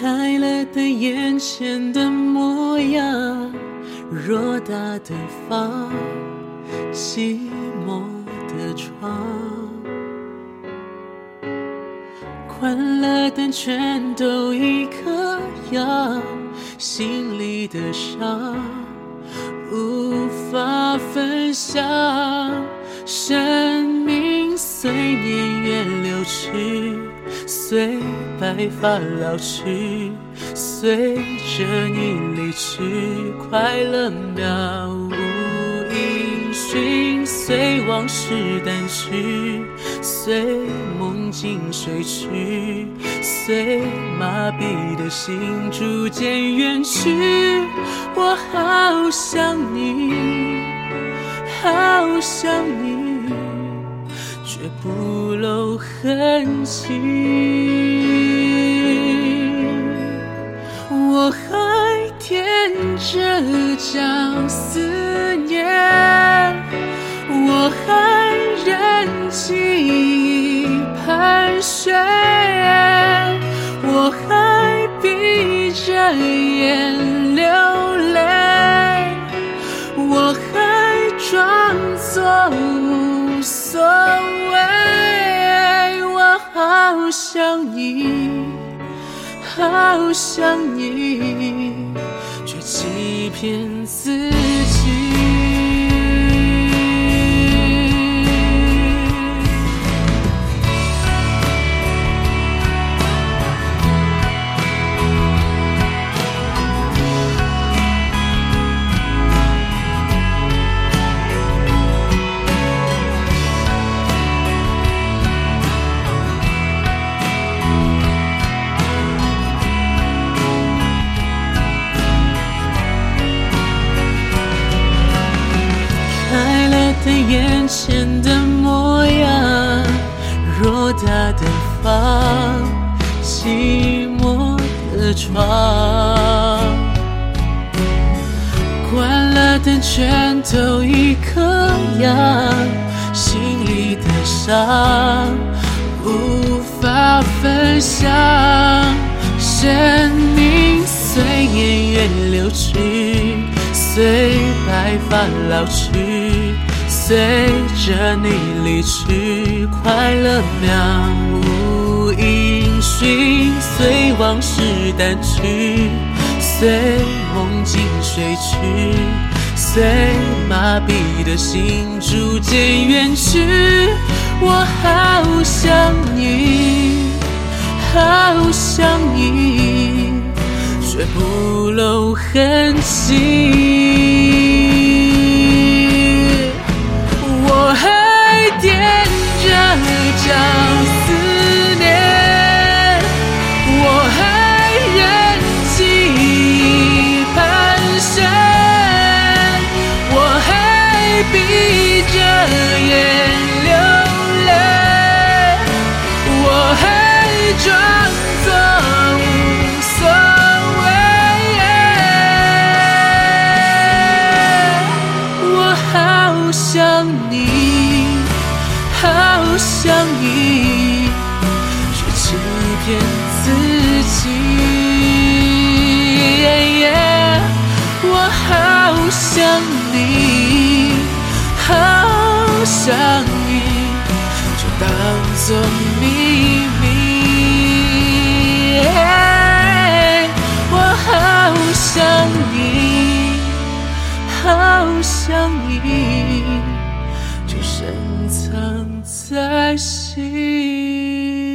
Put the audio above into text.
开了灯，眼前的模样，偌大的房，寂寞的床，关了灯，全都一个样，心里的伤无法分享，生命随年月流去。随白发老去，随着你离去，快乐渺无音讯，随往事淡去，随梦境睡去，随麻痹的心逐渐远去。我好想你，好想你。却不露痕迹，我还踮着脚思念，我还任记忆盘旋，我还闭着眼好想你，好想你，却欺骗自己。开了灯，眼前的模样，偌大的房，寂寞的床，关了灯，全都一个样，心里的伤无法分享，生命随年月流去。随白发老去，随着你离去，快乐渺无音讯，随往事淡去，随梦境睡去，随麻痹的心逐渐远去。我好想你，好想你。却不露痕迹。好想你，却欺骗自己。我好想你，好想你，就当作秘密。我好想你。好想你深藏在心。